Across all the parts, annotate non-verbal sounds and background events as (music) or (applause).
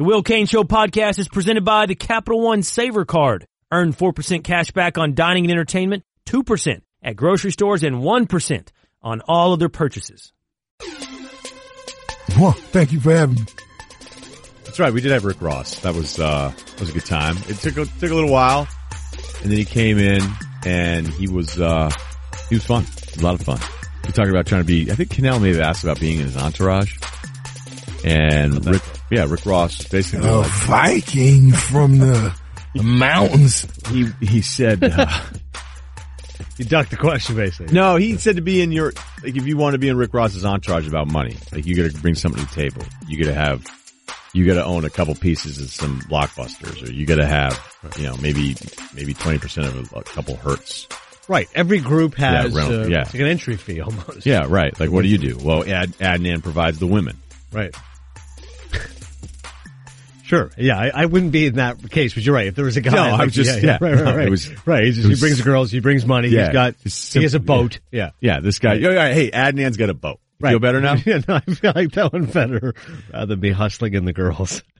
The Will Cain Show podcast is presented by the Capital One Saver Card. Earn 4% cash back on dining and entertainment, 2% at grocery stores, and 1% on all other purchases. Well, thank you for having me. That's right. We did have Rick Ross. That was uh, that was a good time. It took a, took a little while, and then he came in, and he was uh, he was fun. A lot of fun. We talked about trying to be. I think Cannell may have asked about being in his entourage, and Rick, yeah, Rick Ross basically A like, Viking from the, the mountains. he he said. Uh, You ducked the question, basically. No, he said to be in your like if you want to be in Rick Ross's entourage about money, like you got to bring something to the table. You got to have, you got to own a couple pieces of some blockbusters, or you got to have, you know, maybe maybe twenty percent of a, a couple hertz. Right. Every group has Yeah, uh, yeah. it's like an entry fee almost. Yeah, right. Like what do you do? Well, Ad, Adnan provides the women. Right. Sure. Yeah, I, I wouldn't be in that case, but you're right. If there was a guy, No, I was just- yeah, yeah. right, right, right. it was- right. He, just, was- he brings girls, he brings money. Yeah, he's got, it's he has a boat. Yeah. Yeah, this guy. Yeah, yeah, hey, Adnan's got a boat. You Feel better now? (laughs) yeah, no, I feel like that one better rather than be hustling in the girls. (laughs)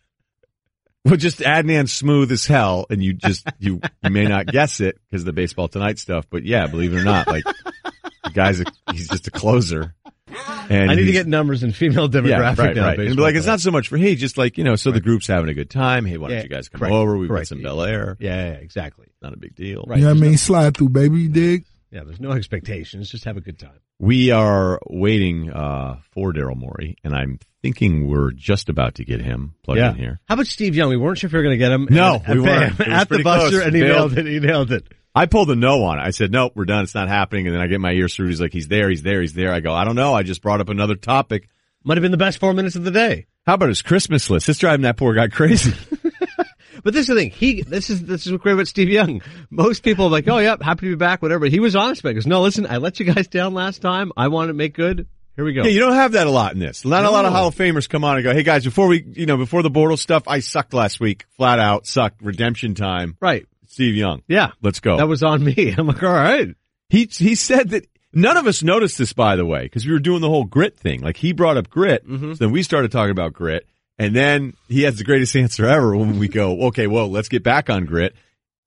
Well, just Adnan's smooth as hell, and you just you you may not guess it because of the baseball tonight stuff. But yeah, believe it or not, like the guy's a, he's just a closer. And I need to get numbers and female demographic yeah, right, now. right. And be like, it's not so much for hey, just like you know, so the group's having a good time. Hey, why don't Yeah, you guys come correct, over? We've got correct. some Belaire. Yeah, yeah, exactly. Not a big deal. Right. You know what I There's mean? Slide through, baby. You dig? Yeah, there's no expectations. Just have a good time. We are waiting uh, for Daryl Morey, and I'm thinking we're just about to get him plugged in here. How about Steve Young? We weren't sure if we were going to get him. No, And- we and weren't. (laughs) It At the pretty buster, close. and he nailed it. He nailed it. I pulled a no on it. I said, nope, we're done. It's not happening. And then I get my ears through. He's like, he's there, he's there, he's there. I go, I don't know. I just brought up another topic. Might have been the best four minutes of the day. How about his Christmas list? It's driving that poor guy crazy. (laughs) But this is the thing. He, this is, this is what great about Steve Young. Most people are like, oh yeah, happy to be back, whatever. He was honest about it. He goes, no, listen, I let you guys down last time. I want to make good. Here we go. Yeah, you don't have that a lot in this. Not a lot of Hall of Famers come on and go, "Hey guys, before we, you know, before the Bortles stuff, I sucked last week, flat out sucked. Redemption time." right. Steve Young, Yeah. let's go. That was on me. (laughs) I'm like, all right. he he said that none of us noticed this, by the way, because we were doing the whole grit thing. Like he brought up grit, Mm-hmm. so then we started talking about grit, and then he has the greatest (laughs) answer ever when we go, "Okay, well, let's get back on grit."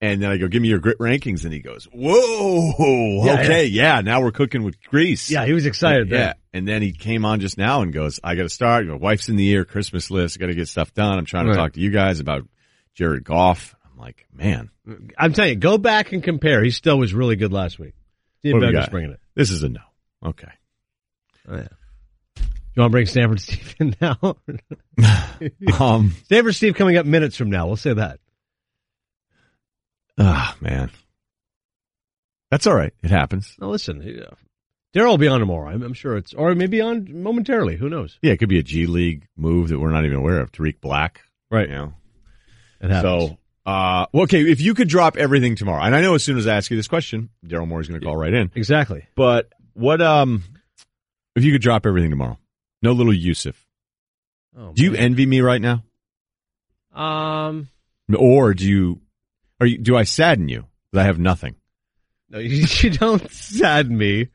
And then I go, "Give me your grit rankings," and he goes, "Whoa, Yeah, okay, yeah, now we're cooking with grease." Yeah, he was excited. Yeah. And then he came on just now and goes, I got to start. My wife's in the ear, Christmas list. I got to get stuff done. I'm trying to Right. talk to you guys about Jared Goff. I'm like, man, I'm telling you, go back and compare. He still was really good last week. Steve What do we is bringing it. this is a no. Okay. Oh, yeah. You want to bring Stanford (laughs) Steve in now? (laughs) Um, Stanford Steve coming up minutes from now. We'll say that. ah, man. That's all right. It happens. Now listen, yeah. Daryl will be on tomorrow. I'm, I'm sure it's, or maybe on momentarily. Who knows? Yeah, it could be a G League move that we're not even aware of. Tarik Black. Right. You know. It happens. So, uh, well, okay, if you could drop everything tomorrow, and I know as soon as I ask you this question, Daryl Morey's going to call right in. exactly. But what, um, if you could drop everything tomorrow? No little Yusuf. Oh, Do you envy me right now? Um, Or do you, are you, do I sadden you that I have nothing? no, you, (laughs) you don't sadden me,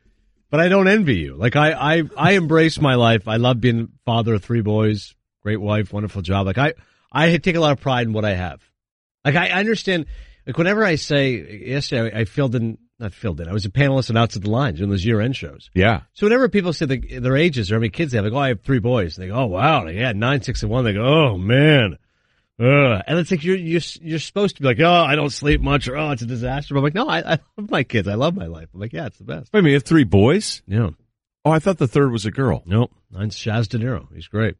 but I don't envy you. Like I, I, I embrace my life. I love being father of three boys, great wife, wonderful job. Like I, I take a lot of pride in what I have. Like I understand. Like whenever I say yesterday, I, filled in, not filled in. I was a panelist and Outside the Lines in those year end shows. Yeah. So whenever people say the, their ages or how many kids they have, go, oh, I have three boys. And they go, oh, wow. Like, yeah, nine, six, and one. They go, oh, man. Ugh. And it's like, you're, you're, you're supposed to be like, oh, I don't sleep much or, oh, it's a disaster. But I'm like, no, I, I love my kids. I love my life. I'm like, yeah, it's the best. Wait a minute, you have three boys? Yeah. Oh, I thought the third was a girl. Nope. Mine's Shaz De Niro. He's great.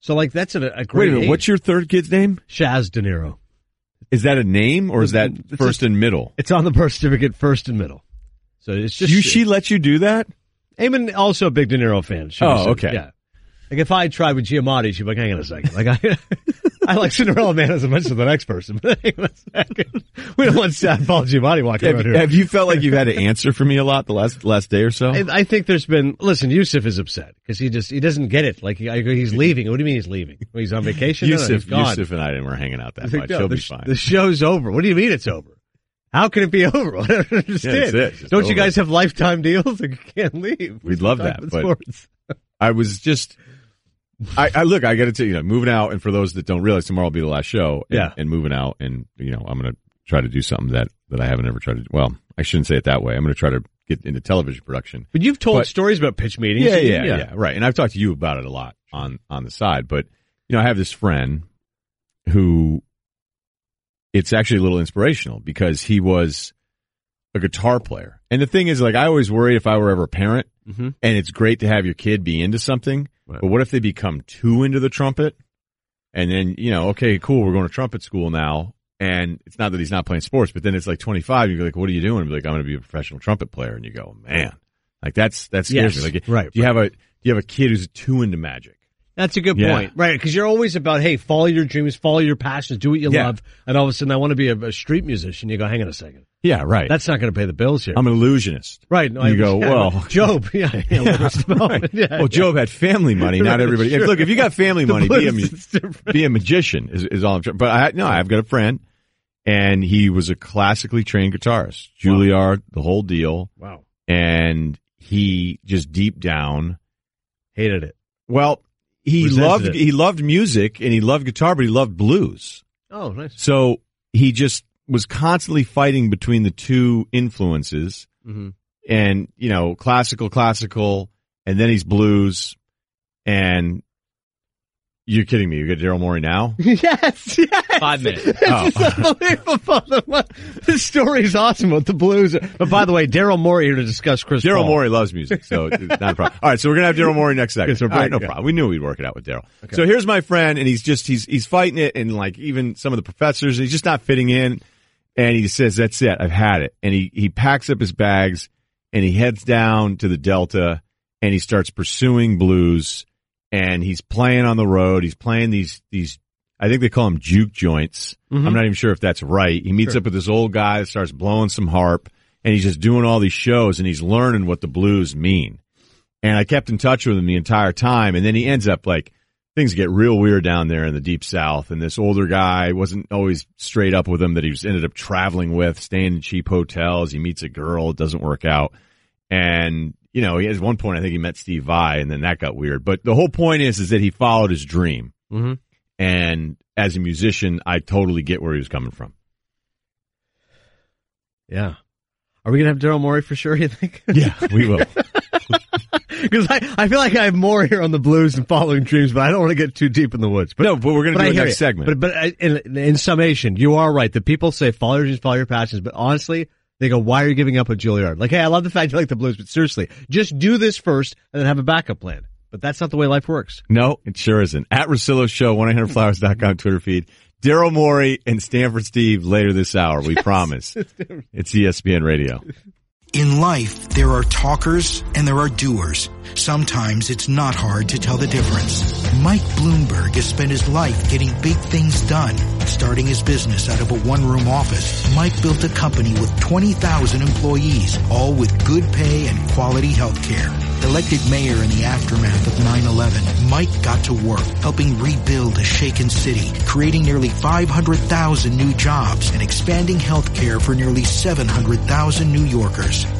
So like, that's a, a great Wait a minute, age. what's your third kid's name? Shaz De Niro? Is that a name or is that It's first a- and middle? It's on the birth certificate first and middle. So it's just, you, she let you do that? Eamon also a big De Niro fan. She Oh, okay. Yeah. Like if I tried with Giamatti, she'd be like, hang on a second. Like I, (laughs) I like Cinderella Man as much as the next person, but hang on a second. We don't want sad Paul Giamatti walking Have, around here. have you felt like you've had to answer for me a lot the last last day or so? I, I think there's been, listen, Yusuf is upset because he just, he doesn't get it. Like he, I he's leaving. What do you mean he's leaving? Well, he's on vacation? No, no, Yusuf. Yusuf and I didn't were hanging out that like, much. no, He'll the, be fine. the show's over. What do you mean it's over? How can it be (laughs) over? I don't understand. Yeah. Don't you guys have lifetime deals? Like, you can't leave. We'd love that, but- sports. I was just I, I look, I got to tell you, know, moving out, and for those that don't realize, tomorrow will be the last show. And, Yeah. and moving out, and you know, I'm going to try to do something that that I haven't ever tried to. Well, I shouldn't say it that way. I'm going to try to get into television production. But you've told But- stories about pitch meetings. Yeah, yeah, yeah, right. And I've talked to you about it a lot on on the side, but you know, I have this friend who it's actually a little inspirational because he was a guitar player. And the thing is, like, I always worried if I were ever a parent, Mhm. and it's great to have your kid be into something, Right. but what if they become too into the trumpet? And then, you know, okay, cool, we're going to trumpet school now. And it's not that he's not playing sports, but then it's like 25. You're like, what are you doing? And be like, I'm going to be a professional trumpet player. And you go, man, like that's, that scares Yes, me. Like, right, Do you have a, do you have a kid who's too into magic? That's a good Yeah. point, right? Because you're always about, hey, follow your dreams, follow your passions, do what you Yeah. love, and all of a sudden, I want to be a, a street musician. You go, hang on a second, Yeah, right. that's not going to pay the bills here, I'm an illusionist. right? No, you I- go, (laughs) (laughs) (laughs) yeah, well- Job, yeah, right. well, Job had family money, not everybody. sure. Look, if you got family money, be a, blues mu- is different. be a magician is, is all I'm trying. But I no, I've got a friend, and he was a classically trained guitarist, Juilliard, the whole deal, Wow, and he just deep down, hated it. well, he Resented loved it. he loved music and he loved guitar, but he loved blues. Oh, nice. So he just was constantly fighting between the two influences, hmm and you know, classical, classical, and then he's blues, and. You're kidding me. You got Daryl Morey now? (laughs) yes, yes. Five minutes. Oh. It's unbelievable. (laughs) This story is awesome with the blues. But by the way, Daryl Morey here to discuss Chris Daryl Paul. Morey loves music, so not a problem. All right, so we're gonna have Daryl Morey next segment. Okay, so All right, no yeah. problem. We knew we'd work it out with Daryl. So here's my friend, and he's just he's he's fighting it, and like even some of the professors, he's just not fitting in. And he says, "That's it, I've had it." And he he packs up his bags, and he heads down to the Delta, and he starts pursuing blues, and he's playing on the road. He's playing these these. I think they call them juke joints. Mm-hmm. I'm not even sure if that's right. He meets up with this old guy that starts blowing some harp and he's just doing all these shows and he's learning what the blues mean. And I kept in touch with him the entire time. And then he ends up like things get real weird down there in the deep south. And this older guy wasn't always straight up with him that he was ended up traveling with, staying in cheap hotels. He meets a girl. It doesn't work out. And, you know, he at one point, I think he met Steve Vai and then that got weird. But the whole point is, is that he followed his dream. Mhm. And as a musician, I totally get where he was coming from. Yeah. Are we gonna have Daryl Morey for sure? You think? (laughs) Yeah, we will. (laughs) Because I, I feel like I have more here on the blues and following dreams, but I don't want to get too deep in the woods. But no, but we're going to do I next you. segment. But but I- in, in summation, you are right. The people say follow your dreams, follow your passions, but honestly, they go, "Why are you giving up on Juilliard?" Like, hey, I love the fact you like the blues, but seriously, just do this first and then have a backup plan. But that's not the way life works. no, it sure isn't. At Russillo Show, 1-800-Flowers.com Twitter feed. Daryl Morey and Stanford Steve later this hour. We (laughs) promise. it's ESPN Radio. In life, there are talkers and there are doers. Sometimes it's not hard to tell the difference. Mike Bloomberg has spent his life getting big things done. Starting his business out of a one-room office, Mike built a company with 20,000 employees, all with good pay and quality health care. Elected mayor in the aftermath of 9-11, Mike got to work helping rebuild a shaken city, creating nearly 500,000 new jobs and expanding health care for nearly 700,000 New Yorkers.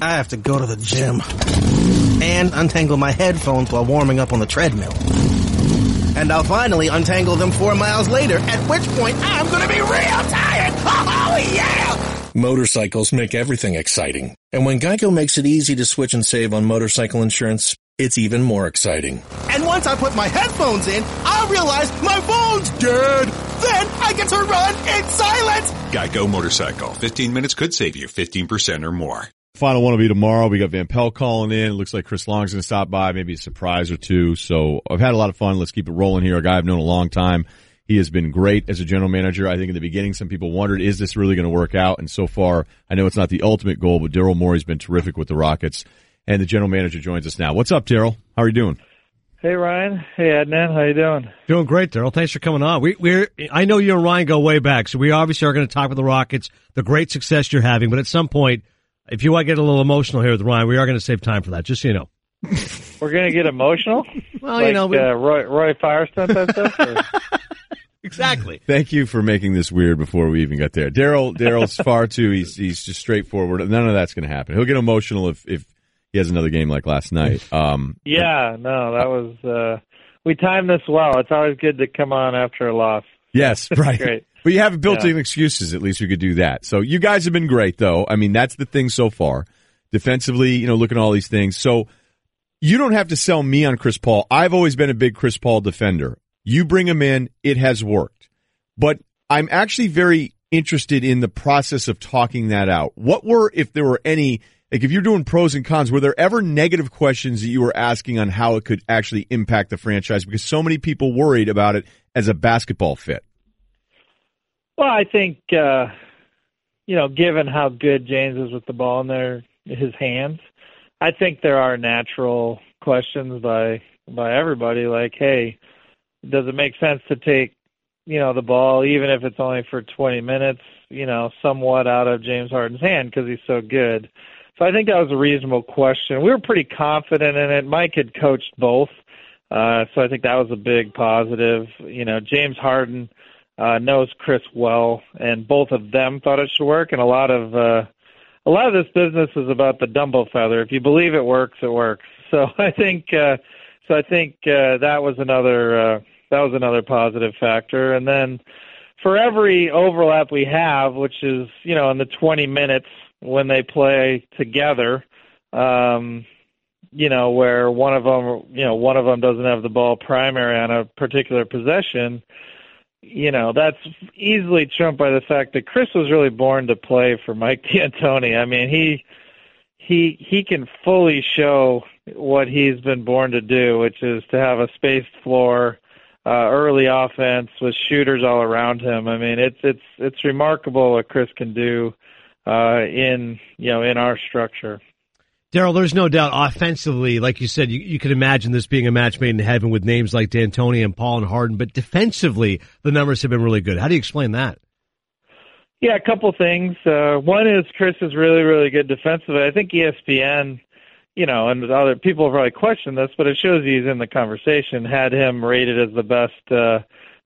I have to go to the gym and untangle my headphones while warming up on the treadmill. And I'll finally untangle them four miles later, at which point I'm gonna be real tired! (laughs) Oh yeah! Motorcycles make everything exciting. And when Geico makes it easy to switch and save on motorcycle insurance, it's even more exciting. And once I put my headphones in, I realize my phone's dead! Then I get to run in silence! Geico Motorcycle. 15 minutes could save you 15% or more. Final one will be tomorrow. We got Van Pelt calling in. It looks like Chris Long's going to stop by, maybe a surprise or two. So I've had a lot of fun. Let's keep it rolling here. A guy I've known a long time. He has been great as a general manager. I think in the beginning, some people wondered, is this really going to work out? And so far, I know it's not the ultimate goal, but Daryl Morey's been terrific with the Rockets. And the general manager joins us now. What's up, Daryl? How are you doing? Hey Ryen. Hey Adnan. How you doing? Doing great, Daryl. Thanks for coming on. We, we're I know you and Ryen go way back, so we obviously are going to talk about the Rockets, the great success you're having. But at some point, if you want to get a little emotional here with Ryen, we are going to save time for that. Just so you know. (laughs) We're gonna get emotional. Well, like, you know, we- uh, Roy, Roy Firestone type stuff. or- (laughs) exactly. Thank you for making this weird before we even got there. Daryl, Daryl's (laughs) far too. He's he's just straightforward. None of that's going to happen. He'll get emotional if if he has another game like last night. Um, yeah, no, that was. uh We timed this well. It's always good to come on after a loss. Yes, right. Great. But you have built-in Yeah. excuses. At least you could do that. So you guys have been great, though. I mean, that's the thing so far. Defensively, you know, looking at all these things. So you don't have to sell me on Chris Paul. I've always been a big Chris Paul defender. You bring him in, it has worked. But I'm actually very interested in the process of talking that out. What were, if there were any, like if you're doing pros and cons, were there ever negative questions that you were asking on how it could actually impact the franchise? Because so many people worried about it as a basketball fit. Well, I think uh, you know, given how good James is with the ball in their his hands, I think there are natural questions by by everybody like, hey, does it make sense to take you know the ball even if it's only for 20 minutes, you know, somewhat out of James Harden's hand because he's so good. So I think that was a reasonable question. We were pretty confident in it. Mike had coached both. Uh, so I think that was a big positive. You know, James Harden uh, knows Chris well, and both of them thought it should work. And a lot of uh, a lot of this business is about the Dumbo feather. If you believe it works, it works. (laughs) So I think uh, so. I think uh, that was another uh, that was another positive factor. And then for every overlap we have, which is you know in the 20 minutes when they play together. Um, you know, where one of them, you know, one of them doesn't have the ball primary on a particular possession, you know, that's easily trumped by the fact that Chris was really born to play for Mike (laughs) D'Antoni. I mean, he he he can fully show what he's been born to do, which is to have a spaced floor, uh, early offense with shooters all around him. I mean, it's it's it's remarkable what Chris can do uh, in you know in our structure. Daryl, there's no doubt offensively, like you said, you, you could imagine this being a match made in heaven with names like D'Antoni and Paul and Harden, but defensively, the numbers have been really good. How do you explain that? Yeah, a couple things. Uh, one is Chris is really, really good defensively. I think ESPN, you know, and other people probably questioned this, but it shows he's in the conversation. Had him rated as the best uh,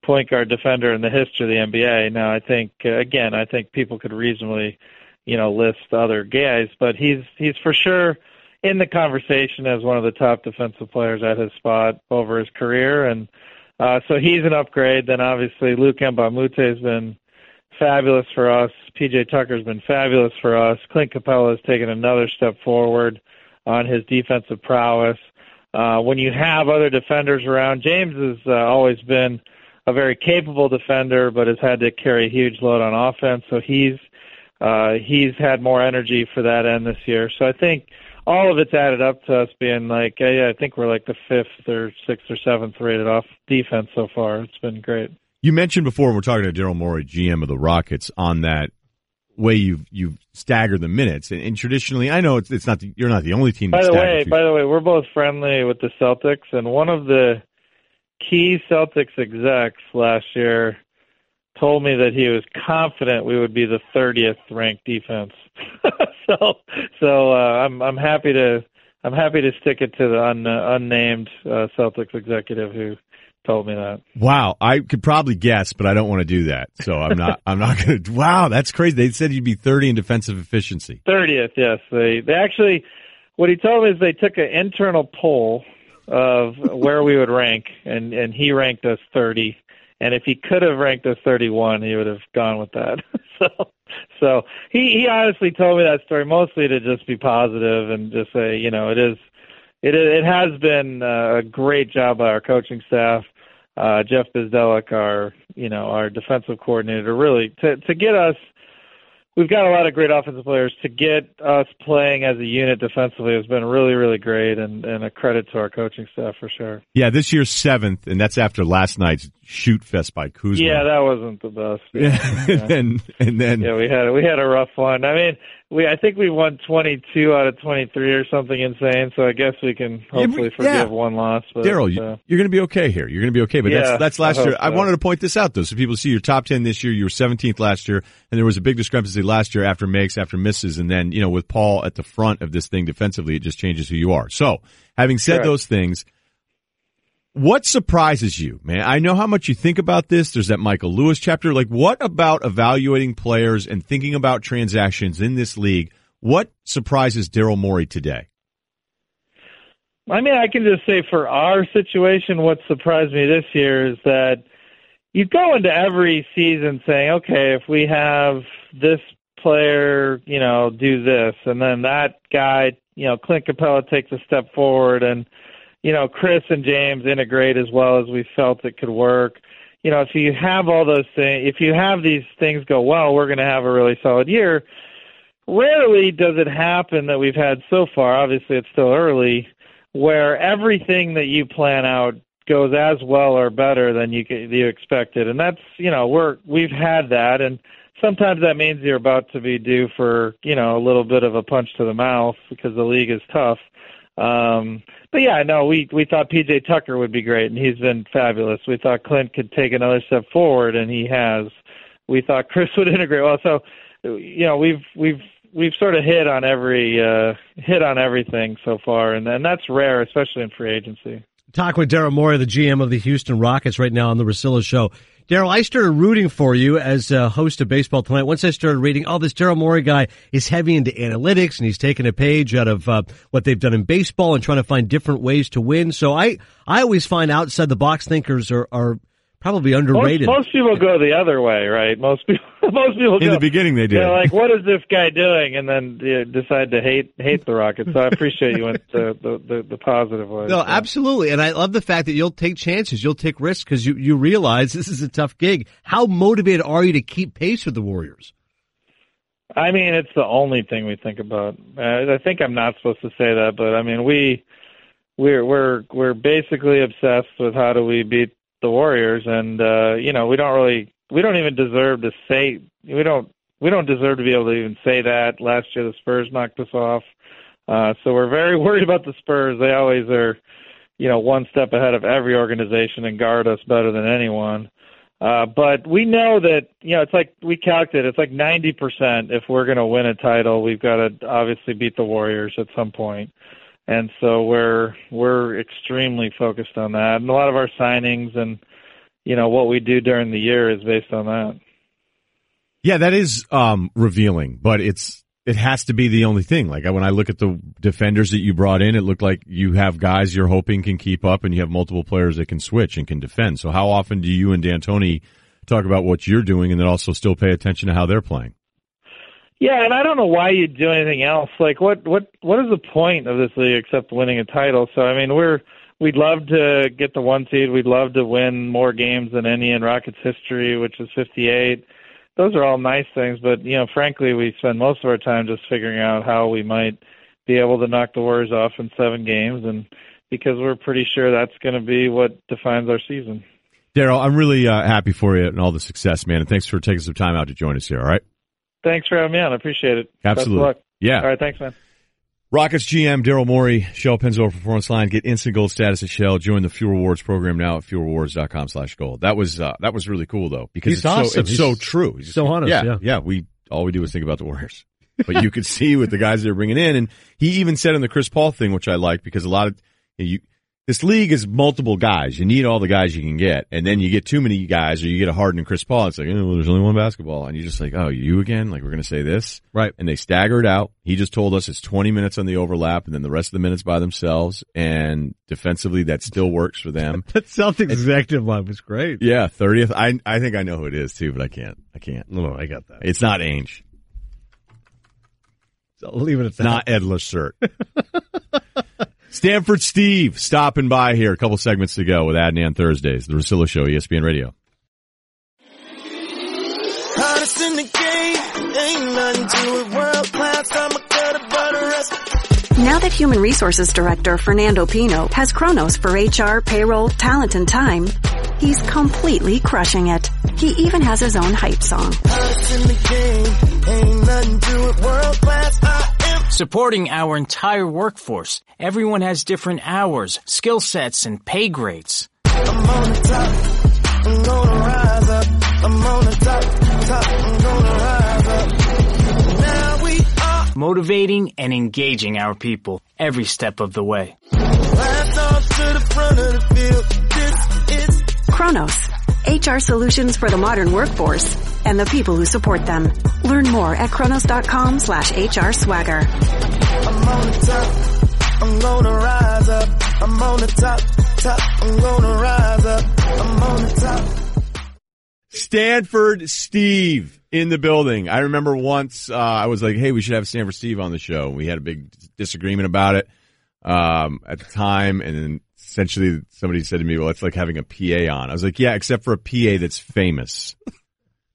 point guard defender in the history of the NBA. Now, I think uh, again, I think people could reasonably, you know, list other guys, but he's he's for sure in the conversation as one of the top defensive players at his spot over his career, and uh, so he's an upgrade. Then obviously Luc Mbah a Moute has been fabulous for us. PJ Tucker's been fabulous for us. Clint Capela has taken another step forward on his defensive prowess. Uh, when you have other defenders around, James has uh, always been a very capable defender, but has had to carry a huge load on offense. So he's uh, he's had more energy for that end this year. So I think all of it's added up to us being like, yeah, I think we're like the fifth or sixth or seventh rated off defense so far. It's been great. You mentioned before, we're talking to Daryl Morey, GM of the Rockets, on that way you've you've staggered the minutes. And, and traditionally, I know it's it's not the, you're not the only team. By the way, by the way, we're both friendly with the Celtics, and one of the key Celtics execs last year told me that he was confident we would be the 30th ranked defense. (laughs) so, so uh, I'm I'm happy to I'm happy to stick it to the un, uh, unnamed uh, Celtics executive who told me that. wow, I could probably guess, but I don't want to do that. So I'm not (laughs) I'm not going to. Wow, that's crazy. They said you'd be 30 in defensive efficiency. 30th, yes. They they actually what he told me is they took an internal poll of where we would rank and and he ranked us 30 and if he could have ranked us 31 he would have gone with that. (laughs) so so he he honestly told me that story mostly to just be positive and just say, you know, it is it it has been uh, a great job by our coaching staff. Uh, Jeff Bzdelik, our you know our defensive coordinator, really to to get us we've got a lot of great offensive players. To get us playing as a unit defensively has been really, really great, and, and a credit to our coaching staff for sure. Yeah, this year's seventh, and that's after last night's shoot fest by Kuzma. Yeah, that wasn't the best. Yeah, (laughs) and then and then Yeah, we had we had a rough one. I mean, we I think we won 22 out of 23 or something insane. So I guess we can hopefully Yeah, forgive one loss. But, Daryl, you, uh, you're going to be okay here. You're going to be okay. But Yeah, that's that's last I year. hope I wanted to point this out though, so people see your top ten this year. You were 17th last year, and there was a big discrepancy last year after makes, after misses, and then you know with Paul at the front of this thing defensively, it just changes who you are. So, having said Correct. those things. What surprises you, man? I know how much you think about this. There's that Michael Lewis chapter. Like, what about evaluating players and thinking about transactions in this league? What surprises Daryl Morey today? I mean, I can just say for our situation, what surprised me this year is that you go into every season saying, okay, if we have this player, you know, do this, and then that guy, you know, Clint Capela takes a step forward, and you know, Chris and James integrate as well as we felt it could work. You know, if you have all those things, if you have these things go well, we're going to have a really solid year. Rarely does it happen that we've had so far. Obviously, it's still early, where everything that you plan out goes as well or better than you you expected, and that's you know we're we've had that, and sometimes that means you're about to be due for you know a little bit of a punch to the mouth because the league is tough. Um, but yeah, no, we we thought PJ Tucker would be great, and he's been fabulous. We thought Clint could take another step forward, and he has. We thought Chris (laughs) would integrate well. So, you know, we've we've we've sort of hit on every uh, hit on everything so far, and and that's rare, especially in free agency. Talk with Daryl Morey, the GM of the Houston Rockets, right now on the Russillo Show. Daryl, I started rooting for you as a host of Baseball Tonight. Once I started reading, oh, this Daryl Morey guy is heavy into analytics and he's taking a page out of uh, what they've done in baseball and trying to find different ways to win. So I, I always find outside the box thinkers are, are probably underrated. Most, most people go the other way, right? Most people, (laughs) most people In go, the beginning, they did. They're like, "What is this guy doing?" And then you decide to hate hate the Rockets. So I appreciate you went the the, the, the positive way. No, absolutely. And I love the fact that you'll take chances, you'll take risks because you, you realize this is a tough gig. How motivated are you to keep pace with the Warriors? I mean, it's the only thing we think about. Uh, I think I'm not supposed to say that, but I mean, we we're we're we're basically obsessed with how do we beat the Warriors, and uh, you know, we don't really we don't even deserve to say we don't we don't deserve to be able to even say that. Last year, the Spurs knocked us off, uh, so we're very (laughs) worried about the Spurs. They always are, you know, one step ahead of every organization and guard us better than anyone. Uh, but we know that you know it's like we calculated it's like 90% if we're going to win a title we've got to obviously beat the Warriors at some point. And so we're we're extremely focused on that. And a lot of our signings and you know what we do during the year is based on that. Yeah, that is um, revealing, but it's it has to be the only thing. Like when I look at the defenders that you brought in, it looked like you have guys you're hoping can keep up, and you have multiple players that can switch and can defend. So how often do you and D'Antoni talk about what you're doing, and then also still pay attention to how they're playing? Yeah, and I don't know why you'd do anything else. Like what what what is the point of this league except winning a title? So I mean, we're we'd love to get the one seed. We'd love to win more games than any in Rockets history, which is 58. Those are all nice things, but you know, frankly, we spend most of our time just figuring out how we might be able to knock the Warriors off in seven games, and because we're pretty sure that's going to be what defines our season. Daryl, I'm really uh, happy for you and all the success, man, and thanks for taking some time out to join us here. All right, Thanks for having me on. I appreciate it. Best of Absolutely. luck. Yeah. All right. Thanks, man. Rockets GM Daryl Morey, Shell Pennzoil Performance Line. Get instant gold status at Shell. Join the Fuel Rewards program now at fuelrewards.com slash gold. That was, uh, that was really cool though, because He's it's awesome. so, it's He's so true. He's so honest, Yeah, yeah. We, all we do is think about the Warriors, but you could see with the guys they're bringing in. And he even said in the Chris Paul thing, which I like because a lot of, you, this league is multiple guys. You need all the guys you can get. And then you get too many guys or you get a Harden and Chris Paul. It's like, oh, well, there's only one basketball. And you're just like, oh, you again? Like we're going to say this? Right. And they stagger it out. He just told us it's 20 minutes on the overlap and then the rest of the minutes by themselves. And defensively, that still works for them. (laughs) That Celtics executive line was great. yeah. 30th. I, I think I know who it is too, but I can't. I can't. No, no, I got that. It's not Ainge. So I'll leave it at that. not Ed Lacerte. (laughs) Stanford Steve stopping by here. A couple segments to go with Adnan Thursdays. The Russillo Show, ESPN Radio. Hottest in the game, ain't nothing to it. World class, I'm a gutter butter rest. Now that Human Resources Director Fernando Pino has Kronos for HR, payroll, talent, and time, He's completely crushing it. He even has his own hype song. Hottest in the game, ain't nothing to it. World class, I am. Supporting our entire workforce. Everyone has different hours, skill sets, and pay grades. I'm on the top. I'm gonna rise up. I'm on the top, top. I'm gonna rise up. Now we are Motivating and engaging our people every step of the way. blast off to the front of the field. This is Kronos, HR solutions for the modern workforce and the people who support them. Learn more at kronos.com slash HR swagger. I'm on the top. I'm gonna rise up. I'm on the top, top. I'm gonna rise up. I'm on the top. Stanford Steve in the building. I remember once uh, I was like, "Hey, we should have Stanford Steve on the show." We had a big disagreement about it um, at the time, and then essentially somebody said to me, "Well, it's like having a PA on." I was like, "Yeah, except for a PA that's famous."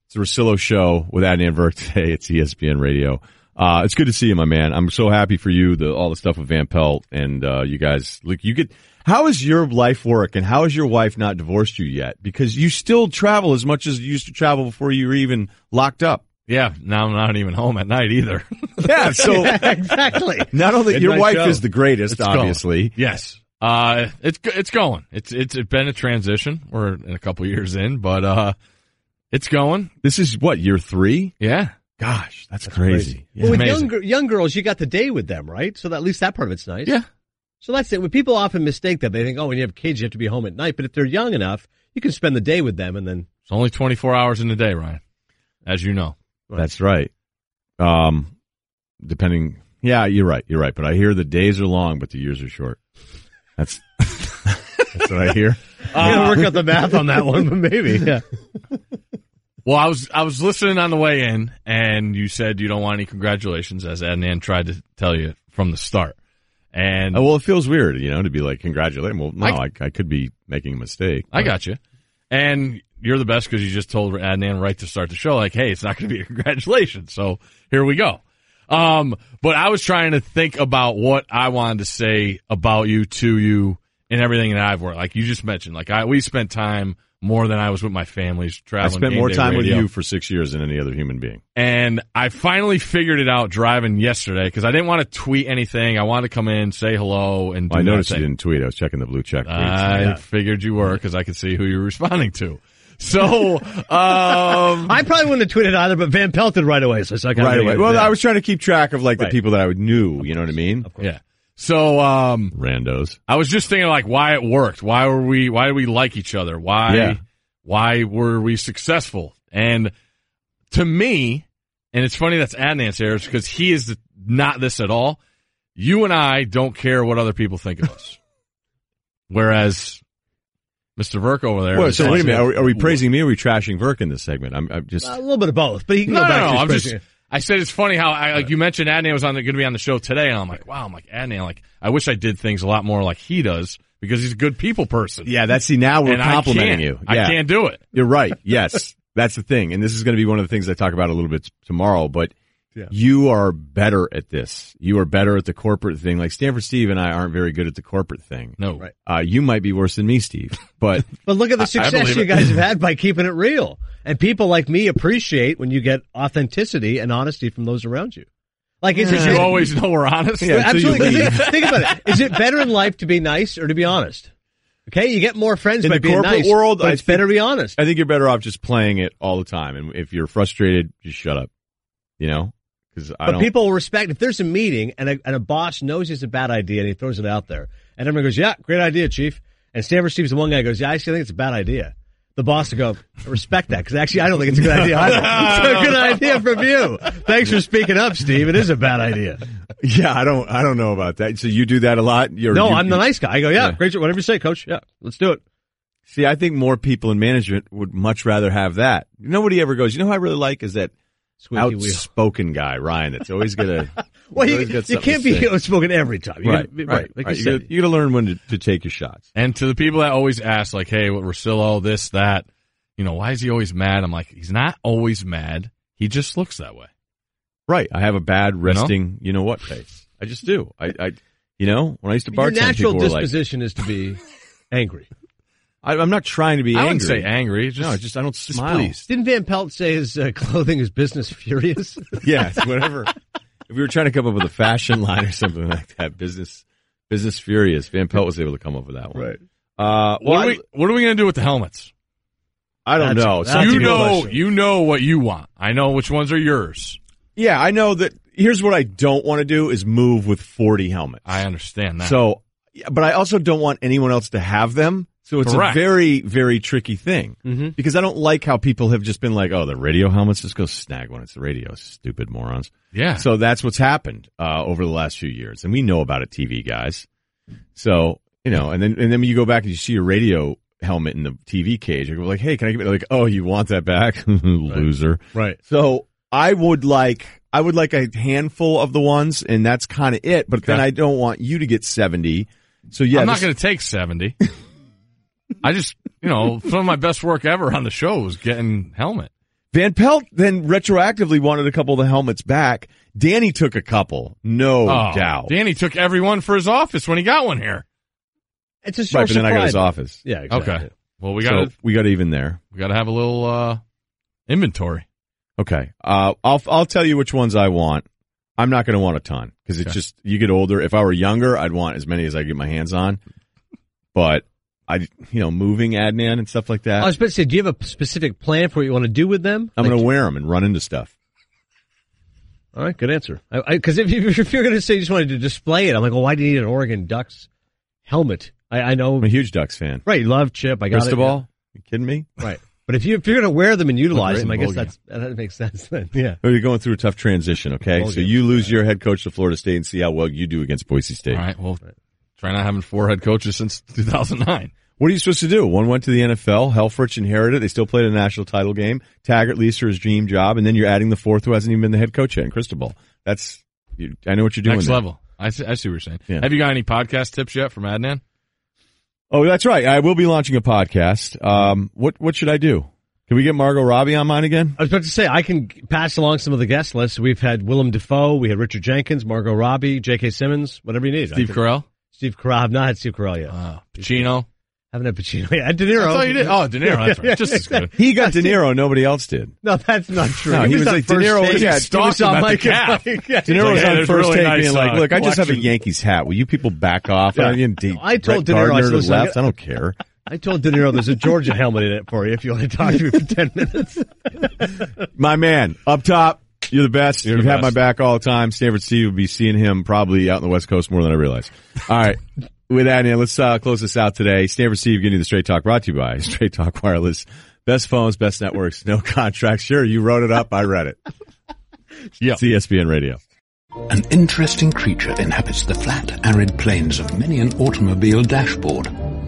it's a Russillo show with Adnan Virk today. It's ESPN Radio. Uh, it's good to see you, my man. I'm so happy for you, the, all the stuff with Van Pelt and, uh, you guys, look, you get, how is your life work and how has your wife not divorced you yet? Because you still travel as much as you used to travel before you were even locked up. Yeah, now I'm not even home at night either. Yeah, so (laughs) exactly. not only Good your wife show. is the greatest, It's going. obviously. Yes. Uh, it's it's going. It's it's been a transition. We're in a couple years in, but uh, it's going. This is what year three. Yeah. Gosh, that's, crazy. Yeah. Well, with young, young girls, you got the day with them, right? So that, at least that part of it's nice. Yeah. So that's it. When people often mistake that, they think, oh, when you have kids, you have to be home at night. But if they're young enough, you can spend the day with them and then. It's only 24 hours in a day, Ryen, as you know. That's right. Um, depending, yeah, you're right. You're right. But I hear the days are long, but the years are short. That's (laughs) that's what I hear. (laughs) You gotta work out the math on that one, but maybe. Yeah. (laughs) Well, I was I was listening on the way in, and you said you don't want any congratulations, as Adnan tried to tell you from the start. And Oh, well, it feels weird, you know, to be like congratulating. Well, no, I- I, I, could be making a mistake. I but- got you. And you're the best because you just told Adnan right to start the show, like, hey, it's not going to be a congratulations. So here we go. Um, but I was trying to think about what I wanted to say about you, to you, and everything that I've worked. Like you just mentioned, like I we spent time more than I was with my families traveling. I spent more time with you for six years than any other human being. And I finally figured it out driving yesterday because I didn't want to tweet anything. I wanted to come in, say hello, and do Well, I noticed you didn't tweet. I was checking the blue check. I Yeah. figured you were because I could see who you were (laughs) responding to. So, um, (laughs) I probably wouldn't have tweeted either, but Van Pelt did right away. So it's like right away. Well, I was trying to keep track of like Right. the people that I would knew. You know what I mean? Of course. yeah. So, um, Randos. I was just thinking like why it worked. Why were we, why do we like each other? Why, Yeah. why were we successful? And to me, and it's funny that's Adnan's here because he is not this at all. You and I don't care what other people think of us. (laughs) Whereas Mr. Virk over there. Well, so wait a minute. Are we, are we praising me or are we trashing Virk in this segment? I'm, I'm just. Uh, a little bit of both, but he can No, go no, back no. to his I'm just. question. I said it's funny how I like you mentioned Adnan was on going to be on the show today, and I'm like, wow, I'm like Adnan. Like, I wish I did things a lot more like he does because he's a good people person. Yeah, that's see now we're And complimenting can't. you. I can't do it. You're right. Yes, that's the thing, and this is going to be one of the things I talk about a little bit tomorrow. But you are better at this. You are better at the corporate thing. Like Stanford Steve and I aren't very good at the corporate thing. No, Right. Uh, you might be worse than me, Steve. But (laughs) But look at I- I the success believe you guys have had by keeping it real. And people like me appreciate when you get authenticity and honesty from those around you. Like, is it you always know we're honest. Yeah, absolutely? Think, think about it. Is it better in life to be nice or to be honest? Okay, you get more friends in by the being corporate nice, world, but I it's think- better to be honest. I think you're better off just playing it all the time. And if you're frustrated, just shut up. You know, because But don't. people will respect if there's a meeting and a, and a boss knows it's a bad idea and he throws it out there, and everyone goes, "Yeah, great idea, chief." And Stanford Steve's the one guy who goes, "Yeah, I actually think it's a bad idea." The boss will go, "I "Respect that because actually I don't think it's a good idea either." (laughs) it's a good idea from you. Thanks for speaking up, Steve. It is a bad idea. yeah, I don't. I don't know about that. So you do that a lot. You're, no, you- I'm the nice guy. I go, "Yeah, Yeah. great, whatever you say, coach. Yeah, let's do it." See, I think more people in management would much rather have that. Nobody ever goes, you know who I really like is that Squeaky wheel. outspoken guy, Ryen, that's always gonna. (laughs) Well, you, always got you can't to be say. outspoken every time. You right, gotta be- right, Like right. you You gotta, you gotta learn when to, to take your shots. And to the people that always ask, like, hey, what Russillo, this, that, you know, why is he always mad? I'm like, he's not always mad. He just looks that way. Right. I have a bad resting, you know, what face. I just do. I, I, you know, when I used to your bartend, natural people were like, disposition is to be (laughs) angry. I, I'm not trying to be I angry. wouldn't say angry. Just, no, just I don't smile. displeased. Didn't Van Pelt say his uh, clothing is business furious? (laughs) yeah, whatever. if we were trying to come up with a fashion line or something like that, business business furious. Van Pelt was able to come up with that one. Right. Uh, well, What are, we, what are we going to do with the helmets? I don't That's- know. that's Some a you know, question. you know what you want. I know which ones are yours. Yeah, I know that. Here's what I don't want to do is move with 40 helmets. I understand that. So, but I also don't want anyone else to have them. So it's Correct. a very, very tricky thing Mm-hmm. because I don't like how people have just been like, "Oh, the radio helmets, just go snag one. It's the radio, stupid morons." yeah, So that's what's happened uh, over the last few years, and we know about it, TV guys. So you know, and then and then you go back and you see a radio helmet in the TV cage. You go like, "Hey, can I get it?" Like, "Oh, you want that back, (laughs) loser." right. So I would like I would like a handful of the ones, and that's kind of it. But then I don't want you to get seventy. So yeah, I'm not going to take 70. (laughs) I just, you know, some of my best work ever on the show was getting helmet. Van Pelt then retroactively wanted a couple of the helmets back. Danny took a couple, no Oh, doubt. Danny took everyone for his office when he got one here. It's a right, source but then I got his office. Yeah, exactly. Okay. Well, we got so we got even there. we got to have a little uh inventory. Okay, uh, I'll I'll tell you which ones I want. I'm not going to want a ton because it's Okay. just you get older. If I were younger, I'd want as many as I get my hands on. But I, you know, moving Adnan and stuff like that. I was about to say, do you have a specific plan for what you want to do with them? I'm Like- going to wear them and run into stuff. All right, good answer. Because if, you, (laughs) if you're going to say you just wanted to display it, I'm like, well, why do you need an Oregon Ducks helmet? I, I know, I'm a huge Ducks fan. right? You love Chip. I got Cristobal, you kidding me? it. Right. But if you if you're going to wear them and utilize them, I guess that's that makes sense. Then (laughs) yeah. Oh, you're going through a tough transition. Okay, Bowl so games. you lose your head coach to Florida State and see how well you do against Boise State. All right. Well, try not having four head coaches since 2009. What are you supposed to do? One went to the NFL. Helfrich inherited. They still played a national title game. Taggart leaves for his dream job, and then you're adding the fourth who hasn't even been the head coach yet, in Cristobal. That's you, I know what you're doing. Next there. level. I see, I see what you're saying. Yeah. Have you got any podcast tips yet from Adnan? Oh, that's right. I will be launching a podcast. Um, what what should I do? Can we get Margot Robbie on mine again? I was about to say I can pass along some of the guest lists. We've had Willem Dafoe, we had Richard Jenkins, Margot Robbie, J.K. Simmons, whatever you need. Steve Carell? Steve Carell. I've not had Steve Carell yet. Uh, Pacino? haven't had Pacino. (laughs) Yeah, De Niro. I thought you did. Oh, De Niro. That's right. Just as good. (laughs) He got De Niro. Nobody else did. No, that's not true. No, he was like, De Niro was- (laughs) yeah, He was on Mike calf. Yeah. De Niro was on first take being like, uh, "Look, I just have a. Yankees hat. Will you people back off?" I, mean, I told De Niro, I to the listen, I left. I don't care. I told De Niro there's a Georgia helmet in it for you if you want to talk to me for 10 minutes. My man, up top, you're the best. You're You've had my back all the time. Stanford Steve will be seeing him probably out in the West Coast more than I realize. All right. With that, Ian, let's uh, close this out today. Stanford Steve getting the Straight Talk brought to you by (laughs) Straight Talk Wireless. Best phones, best networks, no (laughs) contracts. Sure, you wrote it up. I read it. (laughs) Yeah. It's ESPN Radio. An interesting creature inhabits the flat, arid plains of many an automobile dashboard.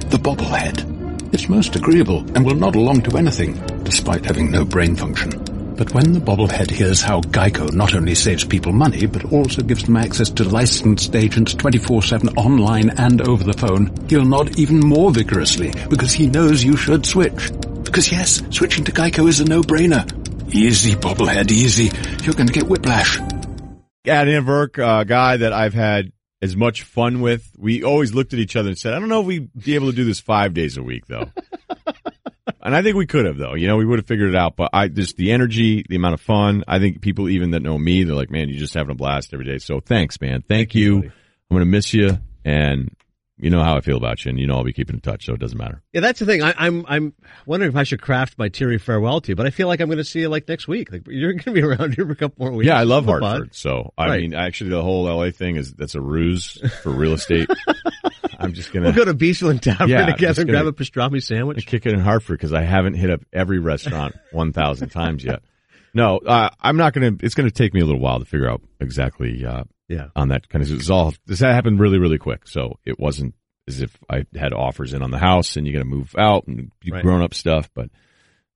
The bobblehead. It's most agreeable and will nod along to anything, despite having no brain function. But when the bobblehead hears how Geico not only saves people money, but also gives them access to licensed agents 24-7 online and over the phone, he'll nod even more vigorously because he knows you should switch. Because yes, switching to Geico is a no-brainer. Easy, bobblehead, easy. You're going to get whiplash. Adnan Virk, a uh, guy that I've had as much fun with. We always looked at each other and said, I don't know if we'd be able to do this five days a week though. (laughs) and I think we could have though. You know, we would have figured it out, but I just the energy, the amount of fun. I think people even that know me, they're like, man, you're just having a blast every day. So thanks, man. Thank, you. I'm going to miss you and you know how I feel about you and you know I'll be keeping in touch. So it doesn't matter. Yeah, that's the thing. I, I'm I'm wondering if I should craft my teary farewell to you, but I feel like I'm going to see you like next week. Like you're going to be (laughs) around here for a couple more weeks. Yeah, I love Hartford. So I Right. mean, actually, the whole LA thing is that's a ruse for real estate. (laughs) I'm just gonna We'll go to Beachland Tavern Yeah, together and gonna- grab a pastrami sandwich. kick it in Hartford because I haven't hit up every restaurant (laughs) 1,000 times yet. No, uh, I'm not going to, it's going to take me a little while to figure out exactly, uh, Yeah. on that kind of, it's all, this happened really, really quick. So it wasn't as if I had offers in on the house and you got to move out and you Right. grown up stuff, but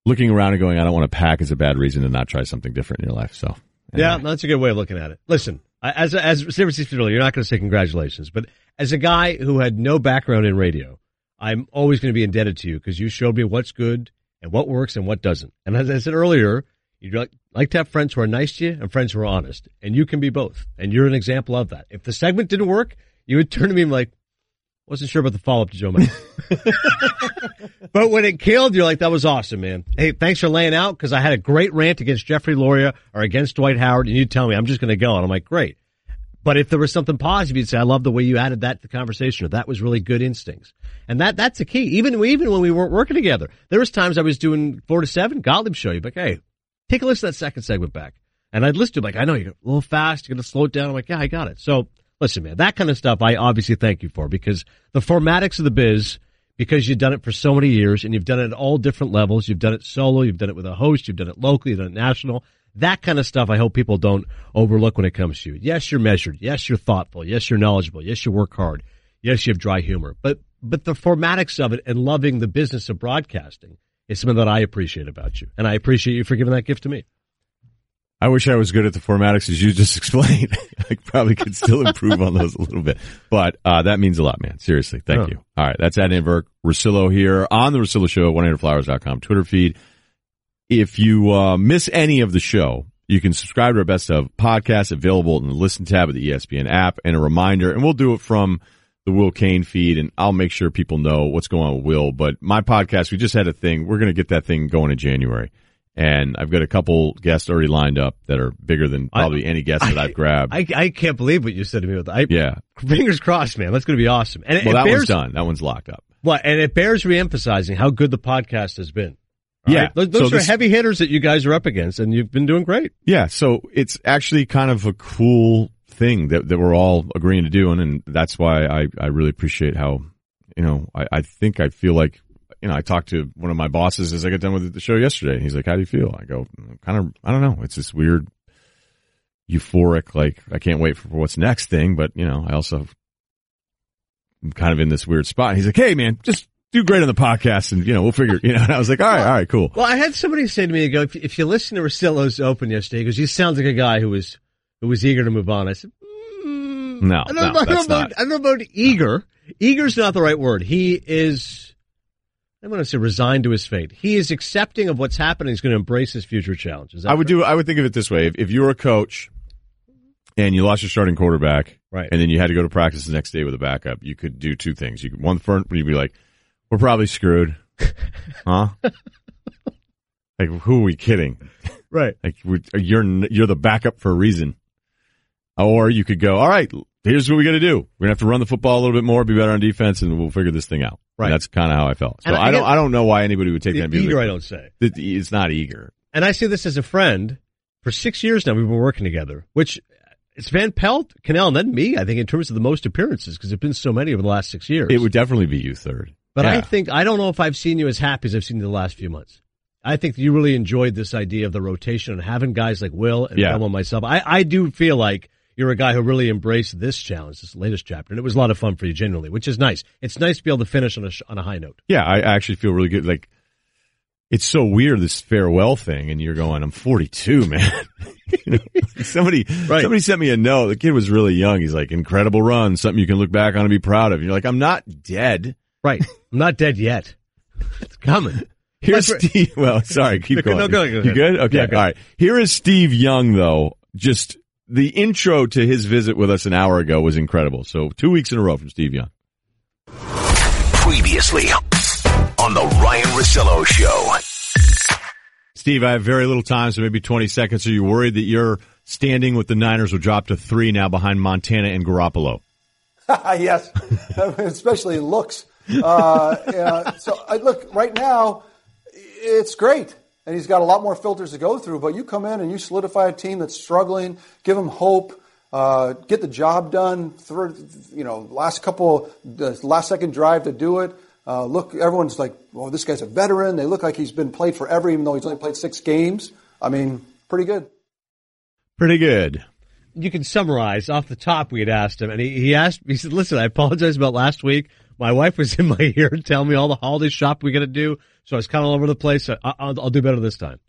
looking around and going, I don't want to pack is a bad reason to not try something different in your life. So Yeah, that's a good way of looking at it. Listen, as as San Francisco you're not going to say congratulations, but as a guy who had no background in radio, I'm always going to be indebted to you because you showed me what's good and what works and what doesn't. And as I said earlier, you like, like to have friends who are nice to you and friends who are honest, and you can be both. And you're an example of that. If the segment didn't work, you would (laughs) turn to me and be like, Wasn't sure about the follow up to Joe Maddon. (laughs) but when it killed, you're like, that was awesome, man. Hey, thanks for laying out because I had a great rant against Jeffrey Loria or against Dwight Howard, and you tell me I'm just going to go, and I'm like, great. But if there was something positive, you'd say, I love the way you added that to the conversation, or that was really good instincts. And that, that's the key. Even, even when we weren't working together, there was times I was doing four to seven, Gottlieb show. you, but hey, take a listen to that second segment back. And I'd listen to it like, I know you're a little fast, you're going to slow it down. I'm like, yeah, I got it. So listen, man, that kind of stuff I obviously thank you for because the formatics of the biz, because you've done it for so many years and you've done it at all different levels. You've done it solo, you've done it with a host, you've done it locally, you've done it national. That kind of stuff I hope people don't overlook when it comes to you. Yes, you're measured. Yes, you're thoughtful. Yes, you're knowledgeable. Yes, you work hard. Yes, you have dry humor. But but the formatics of it and loving the business of broadcasting is something that I appreciate about you. And I appreciate you for giving that gift to me. I wish I was good at the formatics as you just (laughs) explained. I probably could still improve on those a little bit, but uh, that means a lot, man. Seriously, thank Oh. you. All right, that's at Inverk Russillo here on the Russillo Show, 100flowers.com Twitter feed. If you uh, miss any of the show, you can subscribe to our best of podcast available in the listen tab of the ESPN app and a reminder, and we'll do it from the Will Cain feed and I'll make sure people know what's going on with Will. But my podcast, we just had a thing. We're going to get that thing going in January. And I've got a couple guests already lined up that are bigger than probably any guest that I've grabbed. I, I can't believe what you said to me with I, yeah. Fingers crossed, man. That's going to be awesome. And Well, that bears, one's done. That one's locked up. What? And it bears reemphasizing how good the podcast has been. Yeah. right? Those, those So are this- heavy hitters that you guys are up against, and you've been doing great. Yeah, so it's actually kind of a cool thing that, that we're all agreeing to do, and, and that's why I, I really appreciate how, you know, I, I think I feel like, you know, I talked to one of my bosses as I got done with the show yesterday, and he's like, "How do you feel?" I go, mm, "Kind of, I don't know. It's this weird, euphoric, like I can't wait for what's next thing, but you know, I also I'm kind of in this weird spot." He's like, "Hey, man, just." Do great on the podcast, and you know we'll figure. You know, (laughs) and I was like, "All right, all right, cool." Well, I had somebody say to me, "Go if, if you listen to Russillo's Open yesterday, because you sounds like a guy who was who was eager to move on." I said, mm, No, I don't, no, know, I don't that's not. about, I don't know about eager. Eager's not the right word. He is. I'm going to say resigned to his fate. He is accepting of what's happening. He's going to embrace his future challenges. I would do. I would think of it this way: if, if you were a coach and you lost your starting quarterback, Right. and then you had to go to practice the next day with a backup, you could do two things. You could one you'd be like, "We're probably screwed," (laughs) huh? like, who are we kidding? Right. Like, you're you're the backup for a reason. Or you could go, "All right, here's what we got to do. We're gonna have to run the football a little bit more, be better on defense, and we'll figure this thing out." Right. And that's kind of how I felt. So And I I don't. I don't know why anybody would take that. Eager, like- I don't say. It's not eager. And I say this as a friend. For six years now, we've been working together, which it's Van Pelt, Kanell, and then me, I think, in terms of the most appearances, because there have been so many over the last six years. It would definitely be you third. But I think, I don't know if I've seen you as happy as I've seen you the last few months. I think you really enjoyed this idea of the rotation and having guys like Will and Yeah. Myself. I, I do feel like you're a guy who really embraced this challenge, this latest chapter, and it was a lot of fun for you, genuinely, which is nice. It's nice to be able to finish on a, sh- on a high note. Yeah, I actually feel really good. Like, it's so weird this farewell thing, and you're going, "I'm 42, (laughs) man." You know, somebody, somebody sent me a note. The kid was really young. He's like, "Incredible run, something you can look back on and be proud of." And you're like, "I'm not dead." Right. I'm not dead yet. It's coming. Here's That's. Steve. Well, sorry, keep No, (laughs) going. no, go ahead, go You good? Okay, Yeah, go all right. Here is Steve Young, though. Just the intro to his visit with us an hour ago was incredible. So two weeks in a row from Steve Young. Previously on the Ryen Russillo Show. Steve, I have very little time, so maybe 20 seconds. Are you worried that your standing with the Niners will drop to three now behind Montana and Garoppolo? (laughs) yes, (laughs) especially looks. Uh, yeah, so I, look, right now, it's great. And he's got a lot more filters to go through, but you come in and you solidify a team that's struggling, give them hope, uh, get the job done through, you know, last couple, the last second drive to do it. Uh, look, everyone's like, well, this guy's a veteran. They look like he's been played forever, even though he's only played six games. I mean, pretty good. Pretty good. you can summarize off the top. We had asked him, and he, he asked. He said, "Listen, I apologize about last week. My wife was in my (laughs) ear telling me all the holiday shop we got to do, so I was kind of all over the place. I, I'll, I'll do better this time."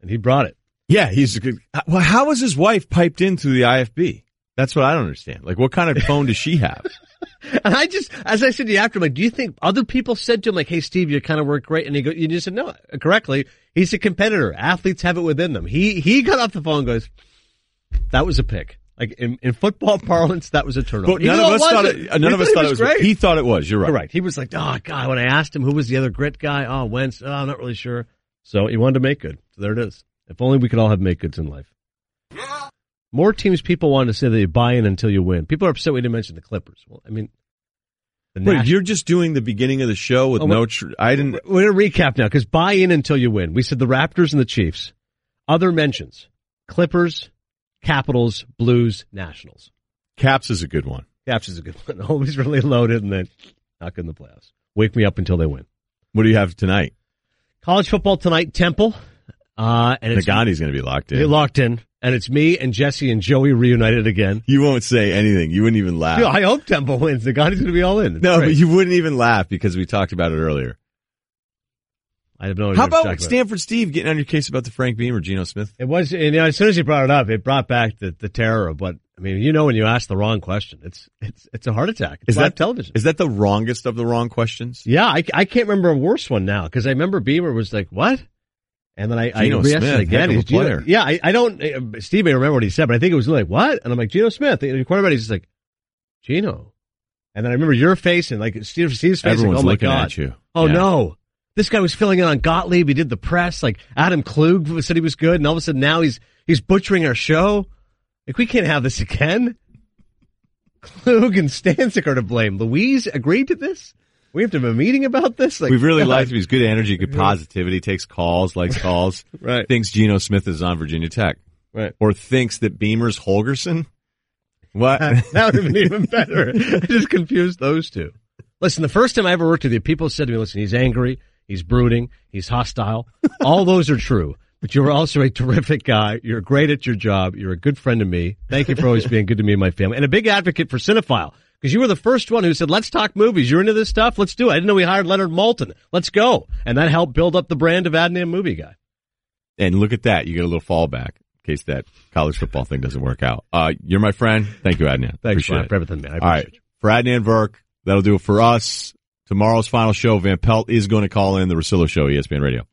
And he brought it. Yeah, he's a good. Well, how was his wife piped in through the IFB? That's what I don't understand. Like, what kind of phone does she have? (laughs) And I just, as I said to you after, I'm like, "Do you think other people said to him like, hey, Steve, you kind of work great?" And he go, "You just said no correctly. He's a competitor. Athletes have it within them." He he got off the phone and goes, "That was a pick." Like in, in football (laughs) parlance, that was a turnover. But none of us thought it. None We of us thought it was. great. He thought it was. You're right. Correct. He was like, oh god. When I asked him who was the other grit guy, oh Wentz. Oh, I'm not really sure. So he wanted to make good. So there it is. If only we could all have make goods in life. More teams people want to say that you buy in until you win. People are upset we didn't mention the Clippers. Well, I mean, the Wait, you're just doing the beginning of the show with Oh, no. Tr- I didn't. We're going to recap now because buy in until you win. We said the Raptors and the Chiefs. Other mentions: Clippers, Capitals, Blues, Nationals. Caps is a good one. Caps is a good one. (laughs) Always really loaded and then not good in the playoffs. Wake me up until they win. What do you have tonight? College football tonight, Temple. Uh, and it's Nagani's going to be locked in. You're locked in, and it's me and Jesse and Joey reunited again. You won't say anything. You wouldn't even laugh. Dude, I hope Temple wins. Nagani's going to be all in. It's no, great. but you wouldn't even laugh because we talked about it earlier. I have no idea. How what to about Stanford Steve getting on your case about the Frank Beamer, Geno Smith? It was, and, you know, as soon as you brought it up, it brought back the, the terror of what, I mean, you know, when you ask the wrong question, it's, it's, it's a heart attack. It's Is live that television. Is that the wrongest of the wrong questions? Yeah, I, I can't remember a worse one now because I remember Beamer was like, "What?" And then I, I Geno re-asked Smith, it again. heck a He's Geno- player. yeah, I, I don't. uh, Steve may remember what he said, but I think it was like, "What?" And I'm like, "Geno Smith." And the quarterback, he's just like, "Geno." And then I remember your face and like Steve, Steve's face. Everyone's like, oh my looking god! at you. Oh Yeah. no! This guy was filling in on Gottlieb. He did the press. Like Adam Klug said he was good, and all of a sudden now he's he's butchering our show. Like we can't have this again. Klug and Stanzik are to blame. Louise agreed to this. We have to have a meeting about this. Like We've really God. liked him. He's good energy, good positivity, takes calls, likes (laughs) calls. Right. Thinks Geno Smith is on Virginia Tech. Right. Or thinks that Beamer's Holgorsen. What? that would have been even better. (laughs) I just confused those two. Listen, the first time I ever worked with you, people said to me, listen, he's angry, he's brooding, he's hostile. (laughs) All those are true. But you're also a terrific guy. You're great at your job. You're a good friend to me. Thank you for always being good to me and my family. And a big advocate for Cinephile. Because you were the first one who said, let's talk movies. You're into this stuff? Let's do it. I didn't know we hired Leonard Maltin. Let's go. And that helped build up the brand of Adnan Movie Guy. And look at that. You get a little fallback in case that college football thing doesn't work out. Uh, you're my friend. Thank you, Adnan. Thanks, Appreciate for everything, man. I All right. appreciate For Adnan Virk, that'll do it for us. Tomorrow's final show, Van Pelt is going to call in the Russillo Show, ESPN Radio.